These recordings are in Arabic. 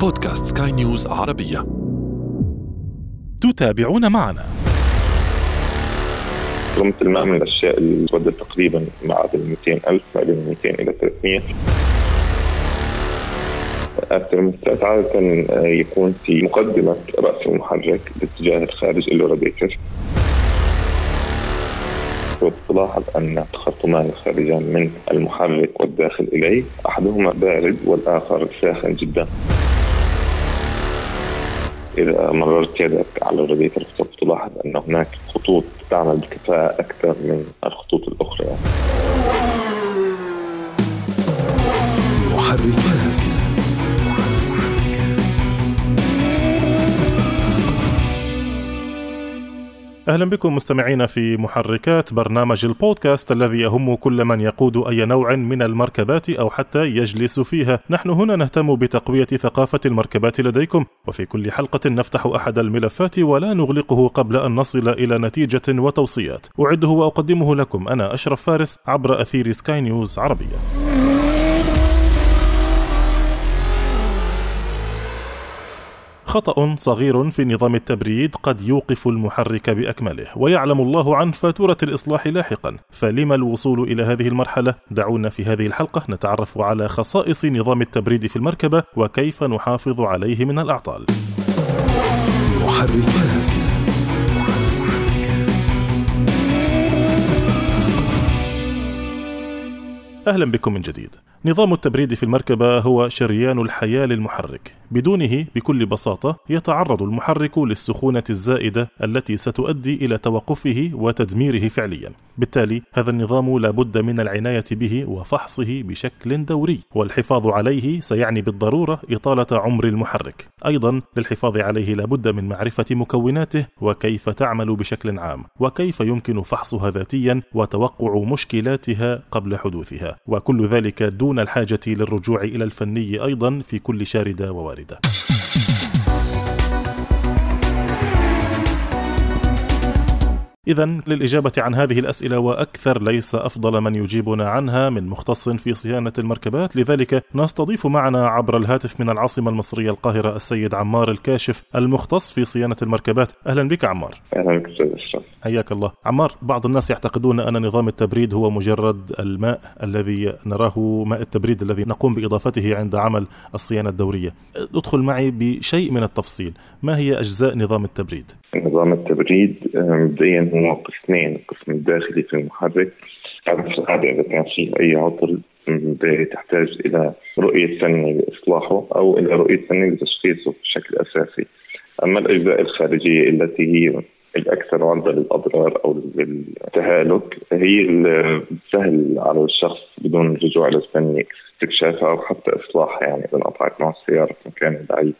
بودكاست سكاي نيوز عربية. تتابعون معنا. رمة الماء من الأشياء اللي تودد تقريبا معدل 200 ألف ما بين 200 إلى 300 الترموستات عادة يكون في مقدمة رأس المحرك باتجاه الخارج اللي هو راديتر وتلاحظ أن التخرطمان الخارجان من المحرك والداخل إليه أحدهما بارد والآخر ساخن جدا. إذا مررت يدك على الراديتر سوف تلاحظ أن هناك خطوط تعمل بكفاءة أكثر من الخطوط الأخرى. أهلا بكم مستمعينا في محركات برنامج البودكاست الذي يهم كل من يقود أي نوع من المركبات أو حتى يجلس فيها، نحن هنا نهتم بتقوية ثقافة المركبات لديكم، وفي كل حلقة نفتح أحد الملفات ولا نغلقه قبل أن نصل إلى نتيجة وتوصيات. أعده وأقدمه لكم أنا أشرف فارس عبر أثير سكاي نيوز عربية. خطأ صغير في نظام التبريد قد يوقف المحرك بأكمله ويعلم الله عن فاتورة الإصلاح لاحقا فلما الوصول إلى هذه المرحلة؟ دعونا في هذه الحلقة نتعرف على خصائص نظام التبريد في المركبة وكيف نحافظ عليه من الأعطال محركات أهلا بكم من جديد. نظام التبريد في المركبة هو شريان الحياة للمحرك، بدونه بكل بساطة يتعرض المحرك للسخونة الزائدة التي ستؤدي إلى توقفه وتدميره فعليا. بالتالي هذا النظام لابد من العناية به وفحصه بشكل دوري، والحفاظ عليه سيعني بالضرورة إطالة عمر المحرك. أيضا للحفاظ عليه لابد من معرفة مكوناته وكيف تعمل بشكل عام، وكيف يمكن فحصها ذاتيا وتوقع مشكلاتها قبل حدوثها. وكل ذلك دون الحاجة للرجوع إلى الفني أيضا في كل شاردة وواردة. إذا للإجابة عن هذه الأسئلة وأكثر ليس أفضل من يجيبنا عنها من مختص في صيانة المركبات، لذلك نستضيف معنا عبر الهاتف من العاصمة المصرية القاهرة السيد عمار الكاشف المختص في صيانة المركبات، أهلا بك عمار. أهلا بك حياك الله. عمار بعض الناس يعتقدون أن نظام التبريد هو مجرد الماء الذي نراه ماء التبريد الذي نقوم بإضافته عند عمل الصيانة الدورية. ادخل معي بشيء من التفصيل. ما هي أجزاء نظام التبريد؟ نظام التبريد آه، مبدئيا هو قسمين القسم الداخلي في المحرك هذا إذا كان فيه أي عطل تحتاج إلى رؤية فني لإصلاحه أو إلى رؤية فني لتشخيصه بشكل أساسي. أما الأجزاء الخارجية التي هي الأكثر عرضة للأضرار أو للتهالك هي اللي سهل على الشخص بدون الرجوع للفني استكشافها أو حتى اصلاحها يعني إذا انقطعت مع السيارة في مكان بعيد.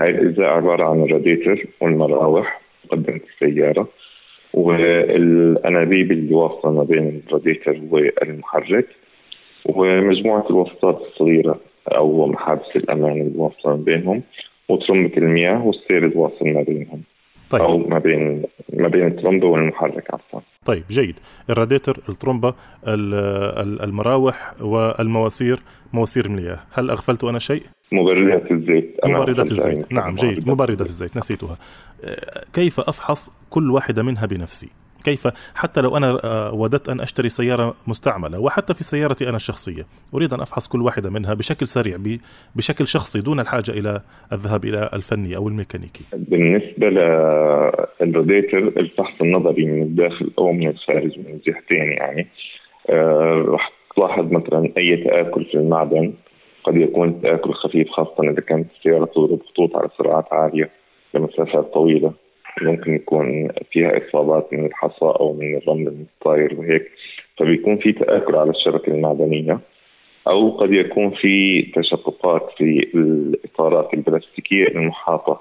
هاي الإجزاء عبارة عن الراديتر والمراوح مقدمه السيارة والأنابيب اللي واصلة ما بين الراديتر والمحرك ومجموعة الوسطات الصغيرة أو محابس الأمان اللي واصلة بينهم وترمبه المياه والسير الواصل ما بينهم. طيب. أو ما بين ما بين الترومبه والمحرك عفوا. طيب جيد. الراديتر الترومبة ال- ال- المراوح والمواسير مواسير المياه. هل أغفلت أنا شيء؟ مبردات الزيت. أنا مبردات الزيت. عيني. نعم جيد. مبردات الزيت. نسيتها. آه، كيف أفحص كل واحدة منها بنفسي؟ كيف حتى لو أنا آه، وددت أن أشتري سيارة مستعملة وحتى في سيارتي أنا الشخصية أريد أن أفحص كل واحدة منها بشكل سريع بشكل شخصي دون الحاجة إلى الذهاب إلى الفني أو الميكانيكي. بالنسبة للراديتر الفحص النظري من الداخل أو من الخارج من الجهتين يعني آه راح تلاحظ مثلا أي تآكل في المعدن قد يكون تاكل خفيف خاصة إذا كانت السيارة تضرب خطوط على سرعات عالية لمسافات طويلة. ممكن يكون فيها إصابات من الحصى أو من الرمل الطاير وهيك. فبيكون في تأكل على الشبكة المعدنية أو قد يكون في تشققات في الإطارات البلاستيكية المحاطة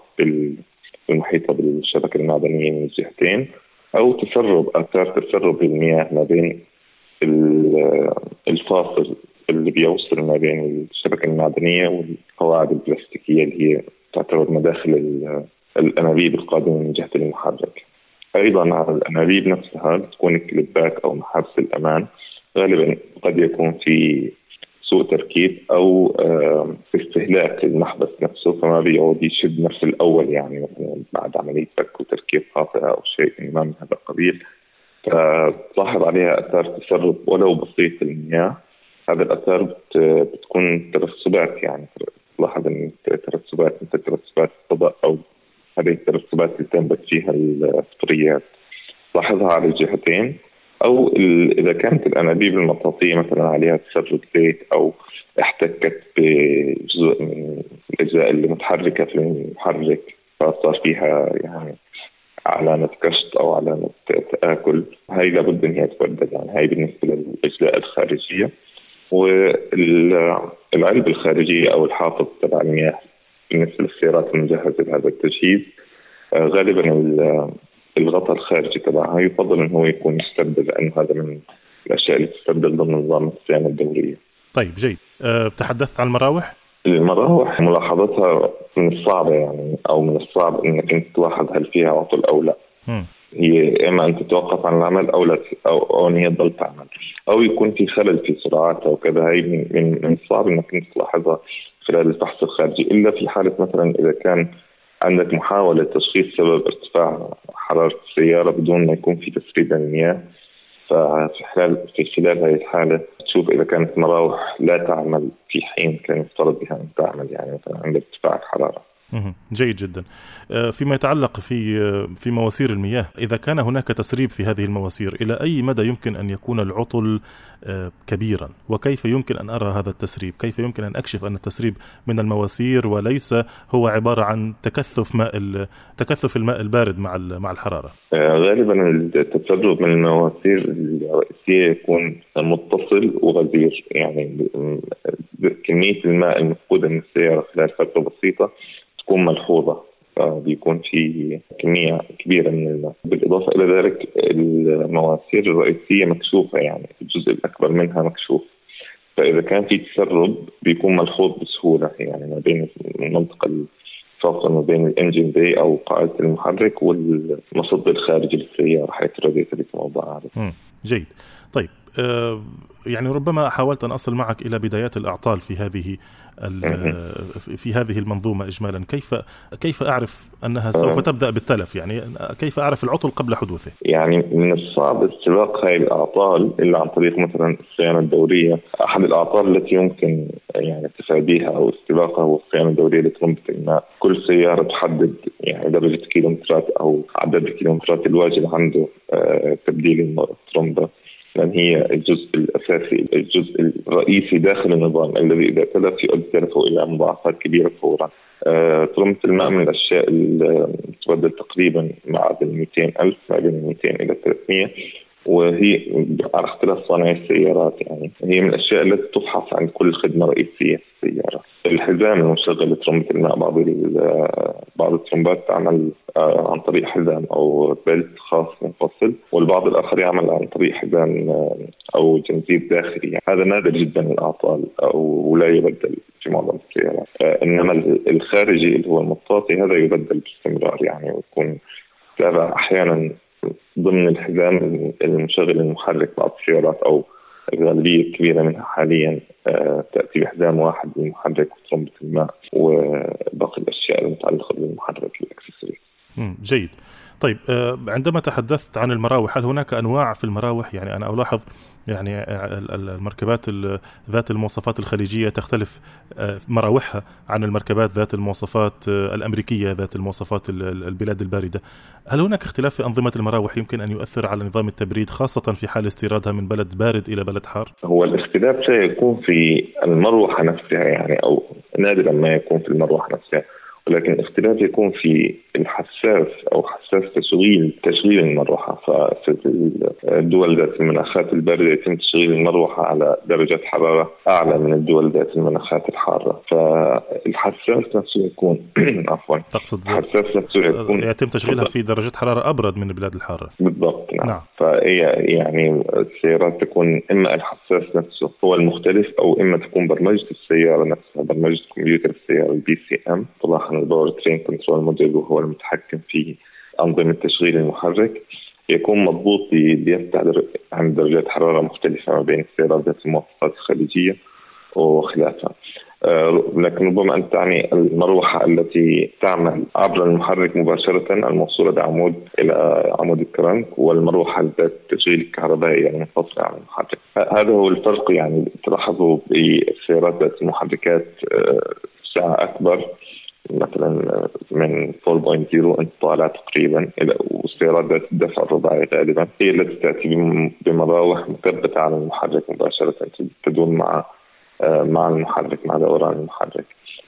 المحيطة بالشبكة المعدنية من الجهتين أو تسرب آثار تسرب المياه ما بين ال- الفاصل اللي بيوصل ما بين الشبكة المعدنية والقواعد البلاستيكية اللي هي تعتبر مداخل الأنابيب القادمة من جهة المحرك. أيضا على الأنابيب نفسها بتكون الكليبات أو محابس الأمان. غالبا قد يكون في سوء تركيب أو استهلاك للمحبس نفسه فما بيعود يشد نفس الأول يعني مثلا بعد عملية فك وتركيب خاطئه أو شيء ما من هذا القبيل. فتلاحظ عليها أثار تسرب ولو بسيط للمياه. هذا الأثار بتكون ترسبات يعني تلاحظ إن ترسبات مثل ترسبات الطبق أو هذه الترسبات اللي تنبت فيها الفطريات لاحظها على الجهتين. أو إذا كانت الأنابيب المطاطية مثلا عليها تسرب زيت أو احتكت بجزء من الأجزاء المتحركه في المحرك فصار فيها يعني علامة كشط أو علامة تآكل هاي لابد إن هي تبدل يعني هاي بالنسبة للأجزاء الخارجية. والعلبة الخارجية أو الحافظ تبع المياه بالنسبة للسيارات المجهزة بهذا التجهيز آه، غالبا الغطاء الخارجي تبعها يفضل انه هو يكون مستبدل لأنه هذا من الاشياء اللي تستبدل ضمن نظام الصيانه الدوريه. طيب جيد أه تحدثت عن المراوح؟ المراوح ملاحظتها من الصعبه يعني أو من الصعب إنك أنت تلاحظ هل فيها عطل أو لا. م. هي إما أن تتوقف عن العمل أو لا أو, أو أن هي تضل تعمل أو يكون في خلل في سرعاتها وكذا هي من من الصعب إنك أنت تلاحظها خلال الفحص الخارجي إلا في حاله مثلا إذا كان عندك محاولة تشخيص سبب ارتفاع حرارة السيارة بدون ما يكون في تسريب المياه ففي خلال في خلال هذه الحالة تشوف إذا كانت مراوح لا تعمل في حين كان يفترض بها أن تعمل يعني مثلا عند ارتفاع الحرارة جيد جدا. آه، فيما يتعلق في آه، في مواسير المياه إذا كان هناك تسريب في هذه المواسير إلى أي مدى يمكن أن يكون العطل آه، كبيرا؟ وكيف يمكن أن أرى هذا التسريب؟ كيف يمكن أن أكشف أن التسريب من المواسير وليس هو عبارة عن تكثف ماء تكثف الماء البارد مع مع الحرارة؟ غالبا التسرب من المواسير الرئيسيه يكون متصل وغزير. يعني كمية الماء المفقودة من السيارة خلال فترة بسيطة تكون ملحوظة بيكون في كمية كبيرة من الماء بالإضافة إلى ذلك المواسير الرئيسية مكشوفة يعني الجزء الأكبر منها مكشوف فإذا كان في تسرب بيكون ملحوظ بسهولة يعني ما بين المنطقة الفاصل ما بين الإنجن بي أو قاعدة المحرك والمصد الخارجي للسياره حيث الراديتر موضع هذا. جيد. طيب آه يعني ربما حاولت أن أصل معك إلى بدايات الأعطال في هذه في هذه المنظومة اجمالا. كيف كيف أعرف أنها سوف تبدأ بالتلف؟ يعني كيف أعرف العطل قبل حدوثه؟ يعني من الصعب استباق هذه الأعطال إلا عن طريق مثلا الصيانة الدورية. أحد الأعطال التي يمكن يعني تفاديها أو استباقها هو الصيانة الدورية لترمبه الماء كل سيارة تحدد يعني درجه كيلومترات أو عدد الكيلومترات الواجب عنده آه، تبديل الترمبة. لأن هي الجزء الأساسي الجزء الرئيسي داخل النظام الذي إذا تلف يؤدي إلى مضاعفات كبيرة فورا آه، ترمة الماء من الأشياء اللي تبدل تقريبا معدل 200 ألف ما بين 200 إلى 300 وهي على اختلاف صانعي السيارات يعني هي من الأشياء التي تفحص عند كل خدمة رئيسية في السياره. الحزام المشغل لترمبه الماء بعض بعض الترمبات تعمل آه، عن طريق حزام أو بيلت خاص منفصل والبعض الآخر يعمل عن طريق حزام آه، أو جنزير داخلي. هذا نادر جدا الأعطال أو لا يبدل في معظم السيارات. آه، إنما الخارجي اللي هو المطاطي هذا يبدل باستمرار يعني ويكون تابع أحيانا ضمن الحزام المشغل المحرك بعض السيارات أو الغالبية الكبيرة منها حاليا آه، تأتي بحزام واحد للمحرك وترمبه الماء وباقي الأشياء المتعلقة بالمحرك الاكسسوارز. جيد. طيب آه، عندما تحدثت عن المراوح هل هناك أنواع في المراوح؟ يعني أنا ألاحظ يعني المركبات ذات المواصفات الخليجية تختلف آه، مراوحها عن المركبات ذات المواصفات آه، الأمريكية ذات المواصفات البلاد الباردة. هل هناك اختلاف في أنظمة المراوح يمكن أن يؤثر على نظام التبريد خاصة في حال استيرادها من بلد بارد إلى بلد حار؟ هو الاختلاف سيكون في المروحة نفسها يعني أو نادرا ما يكون في المروحة نفسها. ولكن الاختلاف يكون في الحساس أو حساس تشغيل تشغيل المروحة. ففي الدول ذات المناخات الباردة يتم تشغيل المروحة على درجات حرارة أعلى من الدول ذات المناخات الحارة. فالحساس نفسه يكون عفوا. تقصد الحساس نفسه يكون يتم تشغيلها في درجات حرارة أبرد من البلاد الحارة. بالضبط نعم, نعم. فهي يعني السيارات تكون إما الحساس نفسه هو المختلف أو إما تكون برمجة السيارة نفسها برمجة كمبيوتر السيارة ال PCM طبعا ال powertrain control module وهو المتحكم في أنظمة تشغيل المحرك. يكون مضبوط بيفتح عند درجات حرارة مختلفة ما بين السيارات ذات المواصفات الخليجية وخلافها. لكن ربما أن تعني المروحة التي تعمل عبر المحرك مباشرة الموصولة بعمود إلى عمود الكرنك والمروحة ذات التشغيل الكهربائي المنفصلة عن المحرك. هذا هو الفرق يعني تلاحظوا بالسيارات ذات المحركات آه، سعة أكبر مثلا من 4.0 انت طالع تقريبا إلى والسيارات ذات الدفع الرباعي غالبا هي التي تأتي بمراوح مثبتة على المحرك مباشرة تدور مع آه، مع المحرك مع دوران المحرك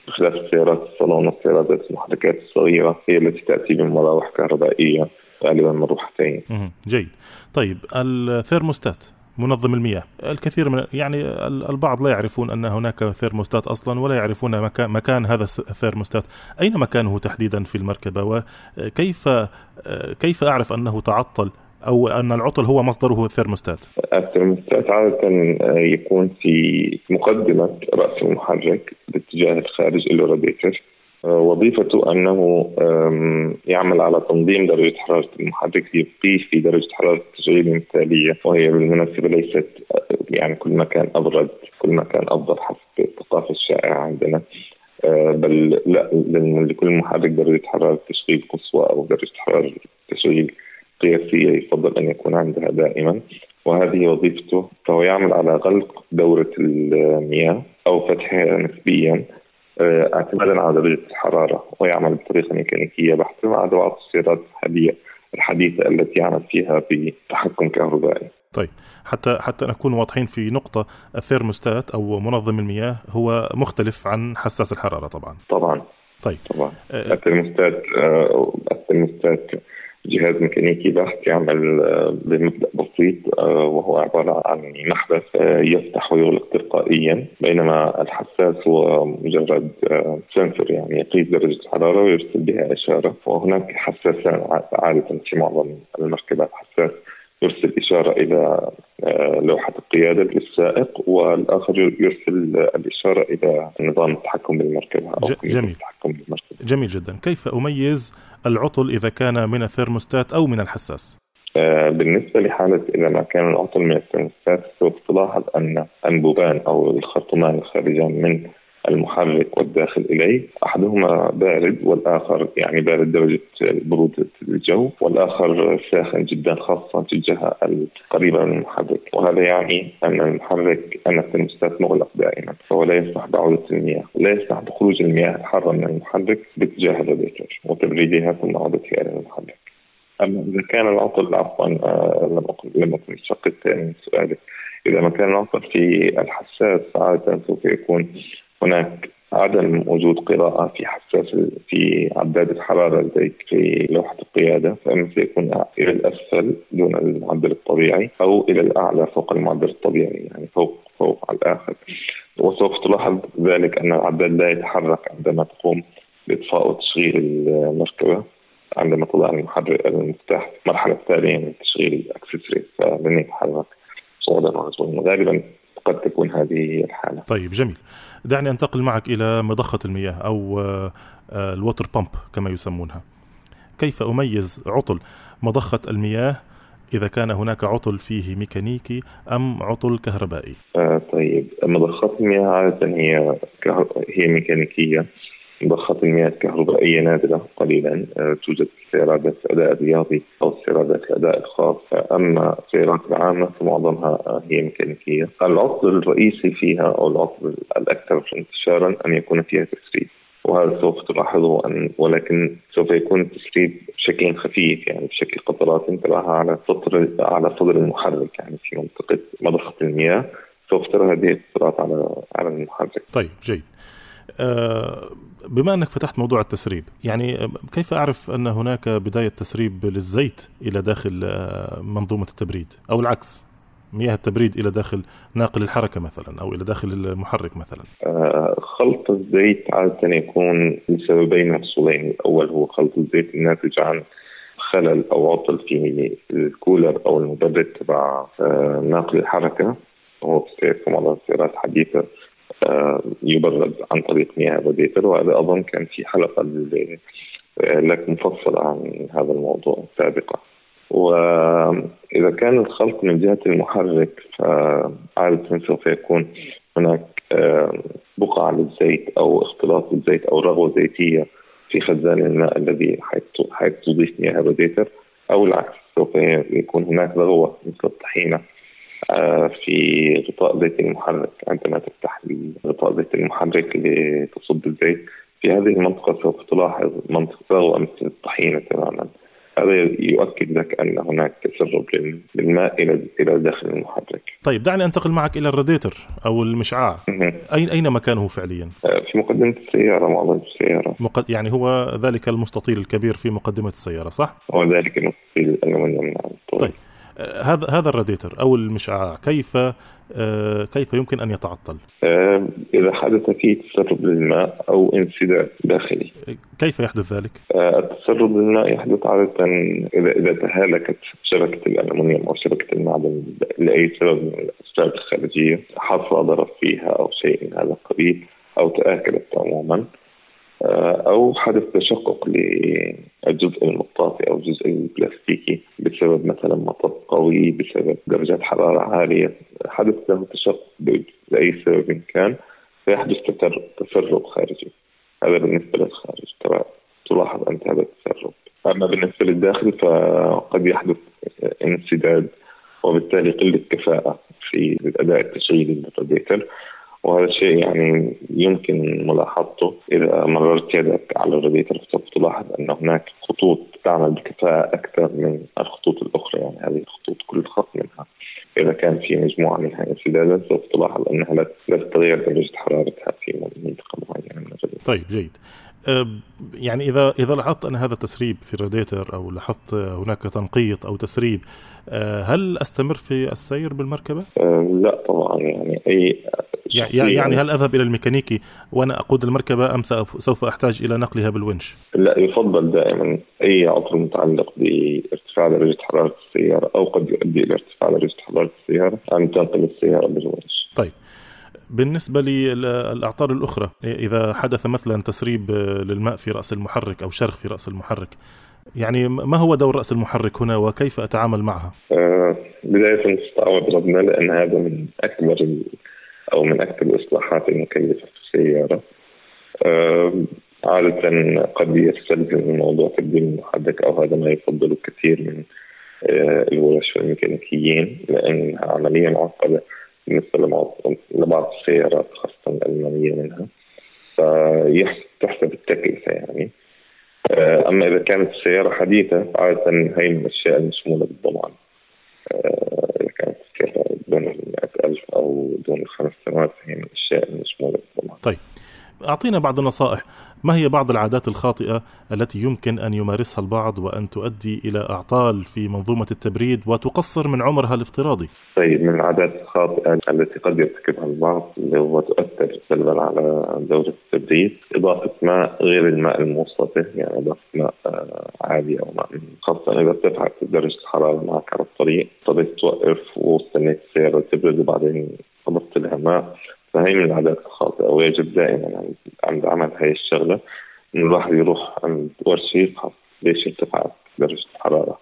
بخلاف السيارات الصالون والسيارات ذات المحركات الصغيره هي التي تاتي بمراوح كهربائيه غالبا مروحتين. جيد. طيب الثيرموستات منظم المياه. الكثير من يعني البعض لا يعرفون أن هناك ثيرموستات أصلا ولا يعرفون مكان, مكان هذا الثيرموستات أين مكانه تحديدا في المركبة؟ وكيف كيف أعرف أنه تعطل أو أن العطل هو مصدره الثيرموستات. الثيرموستات عادة يكون في مقدمة رأس المحرك باتجاه الخارج الراديتر. وظيفته أنه يعمل على تنظيم درجة حرارة المحرك ليبقيه في درجة حرارة التشغيل المثالية وهي بالمناسبة ليست يعني كل ما كان أبرد كل ما كان أفضل حسب الثقافة الشائعة عندنا. أه، بل لا لكل محرك درجة حرارة تشغيل قصوى أو درجة حرارة تشغيل قياسيه يفضل أن يكون عندها دائما وهذه وظيفته فهو يعمل على غلق دورة المياه أو فتحها نسبيا آه، اعتمادا على درجة الحرارة ويعمل بطريقة ميكانيكية بحتة مع بعض السيارات الحاليه الحديثة التي يعمل فيها بتحكم كهربائي. طيب حتى حتى نكون واضحين في نقطة الثيرموستات أو منظم المياه هو مختلف عن حساس الحرارة طبعا. طبعا. طيب طبعا آه، الثيرموستات آه، الثيرموستات جهاز ميكانيكي بحت يعمل آه، بمبدأ بسيط آه، وهو عبارة عن محبس آه، يفتح ويغلق تلقائيا بينما الحساس هو مجرد سنسور يعني يقيس درجة الحرارة ويرسل بها إشارة. وهناك حساسان عادة في معظم المركبات حساس يرسل إشارة إلى لوحة القيادة للسائق والآخر يرسل الإشارة إلى نظام التحكم بالمركبة أو جميل. التحكم بالمركبة. جميل جدا. كيف أميز العطل إذا كان من الثيرموستات أو من الحساس؟ آه، بالنسبة لحالة إذا ما كان العطل من الثيرموستات سوف تلاحظ أن أنبوبان أو الخرطومان الخارجان من المحرك والداخل إليه. أحدهما بارد والآخر يعني بارد درجة برودة الجو والآخر ساخن جدا خاصة في الجهة القريبة من المحرك. وهذا يعني أن المحرك أن الترموستات مغلق دائما فهو لا يسمح بعودة المياه لا يسمح بخروج المياه الحارة من المحرك باتجاه الراديتر وتبريدها ثم عودتها إلى المحرك. أما إذا كان العطل عفوا آه، لم أقل لم الشق الثاني من سؤالك. إذا ما كان العطل في الحساس عادة سوف يكون هناك عدم وجود قراءة في حساس في عداد الحرارة لديك في لوحة القيادة فإما سيكون إلى الأسفل دون المعدل الطبيعي أو إلى الأعلى فوق المعدل الطبيعي يعني فوق فوق على الآخر. وسوف تلاحظ ذلك أن العداد لا يتحرك عندما تقوم بإطفاء وتشغيل المركبة عندما تضع المحرك المفتاح المرحلة التالية من تشغيل الأكسسوارز فلن يتحرك صعودا غالبا قد تكون هذه الحالة. طيب جميل. دعني أنتقل معك إلى مضخة المياه أو آه، آه، الوتر بامب كما يسمونها. كيف أميز عطل مضخة المياه إذا كان هناك عطل فيه ميكانيكي أم عطل كهربائي؟ آه طيب. مضخات المياه عادة هي هي ميكانيكية. مضخة المياه الكهربائية نادرة قليلا آه، توجد ذات الأداء الرياضي أو السيارات ذات الأداء الخاص أما السيارات العامة فمعظمها آه، هي ميكانيكية العطل الرئيسي فيها أو العطل الأكثر انتشارا أن يكون فيها تسريب وهذا سوف تلاحظه أن ولكن سوف يكون التسريب بشكل خفيف يعني بشكل قطرات تراها على سطر على صدر المحرك يعني في منطقة مضخة المياه سوف ترى هذه القطرات على على المحرك. طيب جيد. آه، بما أنك فتحت موضوع التسريب يعني كيف أعرف أن هناك بداية تسريب للزيت إلى داخل آه، منظومة التبريد؟ أو العكس مياه التبريد إلى داخل ناقل الحركة مثلا أو إلى داخل المحرك مثلا. آه، خلط الزيت عادة يكون لسببين مفصولين الأول هو خلط الزيت الناتج عن خلل أو عطل في الكولر أو المبرد تبع ناقل الحركة. وهو في معظم السيارات الحديثة آه، يبرد عن طريق مياه الراديتر وهذا أظن كان في حلقة لك مفصلة عن هذا الموضوع سابقا. وإذا كان الخلط من جهة المحرك فعادة سوف يكون هناك آه، بقعة للزيت أو اختلاط الزيت أو رغوة زيتية في خزان الماء الذي حيث تضيف مياه الراديتر أو العكس سوف يكون هناك رغوة مثل الطحينة آه، في غطاء زيت المحرك عندما تفتح غطاء زيت المحرك لتصب الزيت في هذه المنطقة سوف تلاحظ منطقة رغوة مثل الطحينة تماما هذا يؤكد لك أن هناك تسرب للماء إلى إلى داخل المحرك. طيب دعني أنتقل معك إلى الراديتر أو المشعاع. اين أين مكانه فعليا؟ آه، في مقدمة السيارة معظم السيارة. مقد... يعني هو ذلك المستطيل الكبير في مقدمة السيارة صح؟ هو ذلك المستطيل الالومنيوم نعم طيب هذا هذا الراديتر أو المشعاع كيف آه، كيف يمكن أن يتعطل؟ إذا حدث فيه تسرب للماء أو انسداد داخلي. كيف يحدث ذلك؟ آه، التسرب للماء يحدث عادة اذا إذا تهالكت شبكة الالومنيوم أو شبكة المعدن لأي سبب من الأسباب الخارجية حصل ضرر فيها أو شيء من هذا القبيل أو تآكلت عموما آه، أو حدث تشقق للجزء المطاطي أو الجزء البلاستيكي بسبب مثلا مطب قوي بسبب درجات حرارة عالية. حدث له تشقق لاي سبب كان فيحدث تسرب خارجي. هذا بالنسبة للخارج. تلاحظ أنت هذا التسرب أما بالنسبة للداخل فقد يحدث انسداد وبالتالي قلة كفاءة في الاداء التشغيلي للراديتر وهذا الشيء يعني يمكن ملاحظته إذا مررت يدك على الراديتر سوف تلاحظ أن هناك خطوط تعمل بكفاءة أكثر من الخطوط الأخرى يعني هذه الخطوط كل خط منها إذا كان في مجموعة منها انسدادا سوف تلاحظ أنها لا تتغير درجة حرارتها في منطقة معينة من الراديتر. طيب جيد. يعني إذا إذا لاحظت أن هذا تسريب في الراديتر أو لاحظت هناك تنقيط أو تسريب أه، هل أستمر في السير بالمركبة؟ أه، لا طبعا يعني أي يعني, يعني هل أذهب إلى الميكانيكي وأنا أقود المركبة أم سوف أحتاج إلى نقلها بالونش؟ لا يفضل دائما أي عطل متعلق بارتفاع درجة حرارة السيارة أو قد يؤدي إلى ارتفاع درجة حرارة السيارة أن تنقل السيارة بالونش. طيب بالنسبة للأعطال الأخرى إذا حدث مثلا تسريب للماء في رأس المحرك أو شرخ في رأس المحرك يعني ما هو دور رأس المحرك هنا وكيف أتعامل معها؟ آه بداية تستعوض ربنا لأن هذا من أكبر أو من أكثر الإصلاحات المكلفة في السيارة. آه عادة قد يستلزم الموضوع تبديل المحرك أو هذا ما يفضله كثير من آه الورش والميكانيكيين لأنها عملية معقدة بالنسبة لبعض السيارات خاصة الألمانية منها. فتحسب التكلفة يعني. آه، أما إذا كانت السيارة حديثة عادة هي من الأشياء المشموله بالضمان آه، اذا كانت السياره دون ال ألف أو دون الخمس سنوات فهي من الاشياء المشموله بالضمان طيب أعطينا بعض النصائح. ما هي بعض العادات الخاطئة التي يمكن أن يمارسها البعض وأن تؤدي إلى أعطال في منظومة التبريد وتقصر من عمرها الافتراضي؟ طيب من العادات الخاطئة التي قد يرتكبها البعض اللي هو تؤثر سلبا على دورة التبريد إضافة ماء غير الماء الموصى به يعني إضافة ماء آه، عادي أو ماء خاصة إذا ارتفعت درجة الحرارة معك على الطريق اضطريت توقف واستنيت السيارة تبرد وبعدين ماء فهي من العادات الخاطئة ويجب دائما عند عمل هاي الشغلة إنه الواحد يروح عند ورشة يفحص ليش ارتفعت درجة الحرارة.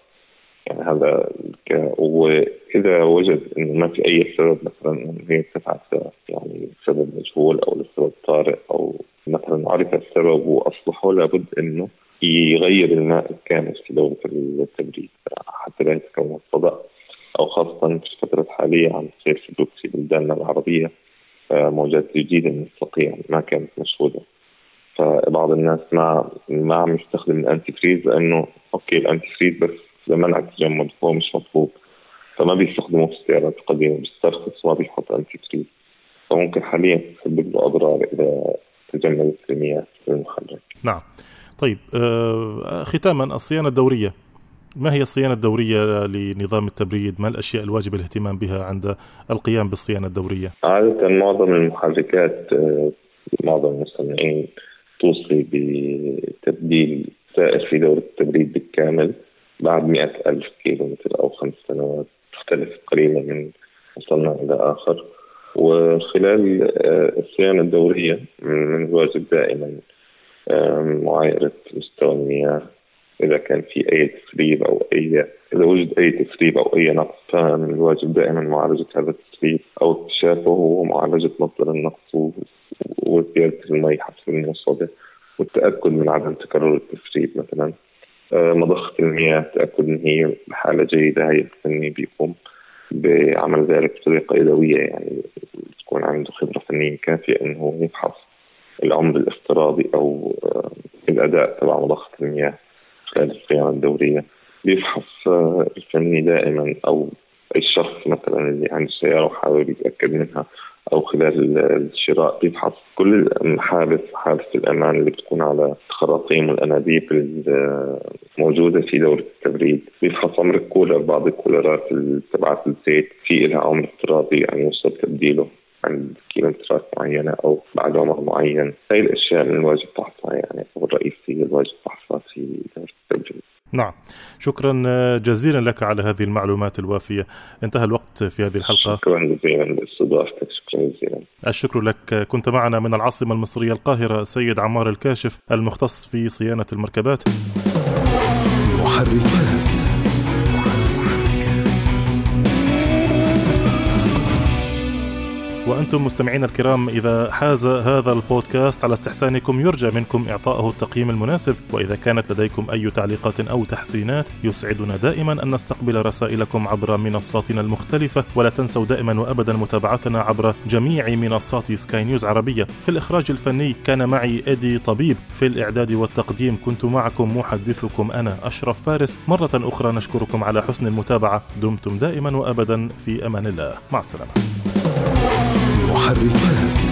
يعني هذا ك... وإذا وجد إنه ما في أي سبب مثلا هي ارتفعت يعني سبب مجهول أو لسبب طارئ أو مثلا عرف السبب وأصلحه لابد إنه يغير الماء الكامل في دورة التبريد حتى لا يتكون صدأ أو خاصة في الفترة الحالية عم تصير في بلداننا العربية موجات جديدة من الصقيع ما كانت مشهودة فبعض الناس ما ما عم يستخدم ال antifreeze لأنه okay ال antifreeze بس لمنع التجمد هو مش مطلوب فما بيستخدموه في السيارات القديمة بيسترخص وما بيحط antifreeze فممكن حاليا تسبب له أضرار إذا تجمدت في المحرك. نعم. طيب آه ختاما الصيانة الدورية ما هي الصيانة الدورية لنظام التبريد؟ ما الأشياء الواجب الاهتمام بها عند القيام بالصيانة الدورية؟ عادة معظم المحركات آه، معظم المصنعين توصي بتبديل سائر في دورة التبريد بالكامل بعد مئة ألف كيلو متر أو خمس سنوات تختلف قليلا من مصنع إلى آخر وخلال آه، الصيانة الدورية من الواجب دائما معايرة مستوى المياه إذا كان في أي تسريب أو اي إذا وجد أي تسريب أو أي نقص فمن الواجب دائما معالجة هذا التسريب أو اكتشافه ومعالجه مصدر النقص وزيادة المي حسب الموصدة والتأكد من عدم تكرر التسريب مثلا. آه، مضخة المياه تأكد إن هي بحالة جيدة هي الفني بيقوم بعمل ذلك بطريقة يدوية يعني تكون عنده خبرة فنية كافية إنه يفحص العمر الافتراضي أو آه، الأداء تبع مضخة المياه خلال الصيانة الدورية بيفحص آه، الفني دائما أو الشخص مثلا اللي عنده سيارة وحابب يتأكد منها أو خلال الشراء بيفحص كل المحابس حابس الأمان اللي بتكون على الخراطيم والأنابيب الموجوده في دورة التبريد. بيفحص عمر الكولر بعض الكولرات تبعت الزيت في لها عمر افتراضي يعني يوصل تبديله. عند كيلومترات معينة أو بعد عمر معين هاي الأشياء اللي الواجب فحصها يعني أو الرئيسية الواجب فحصها في دورة التبريد نعم. شكرا جزيلا لك على هذه المعلومات الوافية. انتهى الوقت في هذه الحلقة. شكرا جزيلا لاستضافتك شكرا جزيلا. الشكر لك. كنت معنا من العاصمة المصرية القاهرة سيد عمار الكاشف المختص في صيانة المركبات. محركات. وأنتم مستمعين الكرام إذا حاز هذا البودكاست على استحسانكم يرجى منكم إعطائه التقييم المناسب وإذا كانت لديكم أي تعليقات أو تحسينات يسعدنا دائما أن نستقبل رسائلكم عبر منصاتنا المختلفة ولا تنسوا دائما وأبدا متابعتنا عبر جميع منصات سكاي نيوز عربية. في الإخراج الفني كان معي إيدي طبيب في الإعداد والتقديم كنت معكم محدثكم أنا أشرف فارس. مرة أخرى نشكركم على حسن المتابعة. دمتم دائما وأبدا في أمان الله. مع السلامة. محركات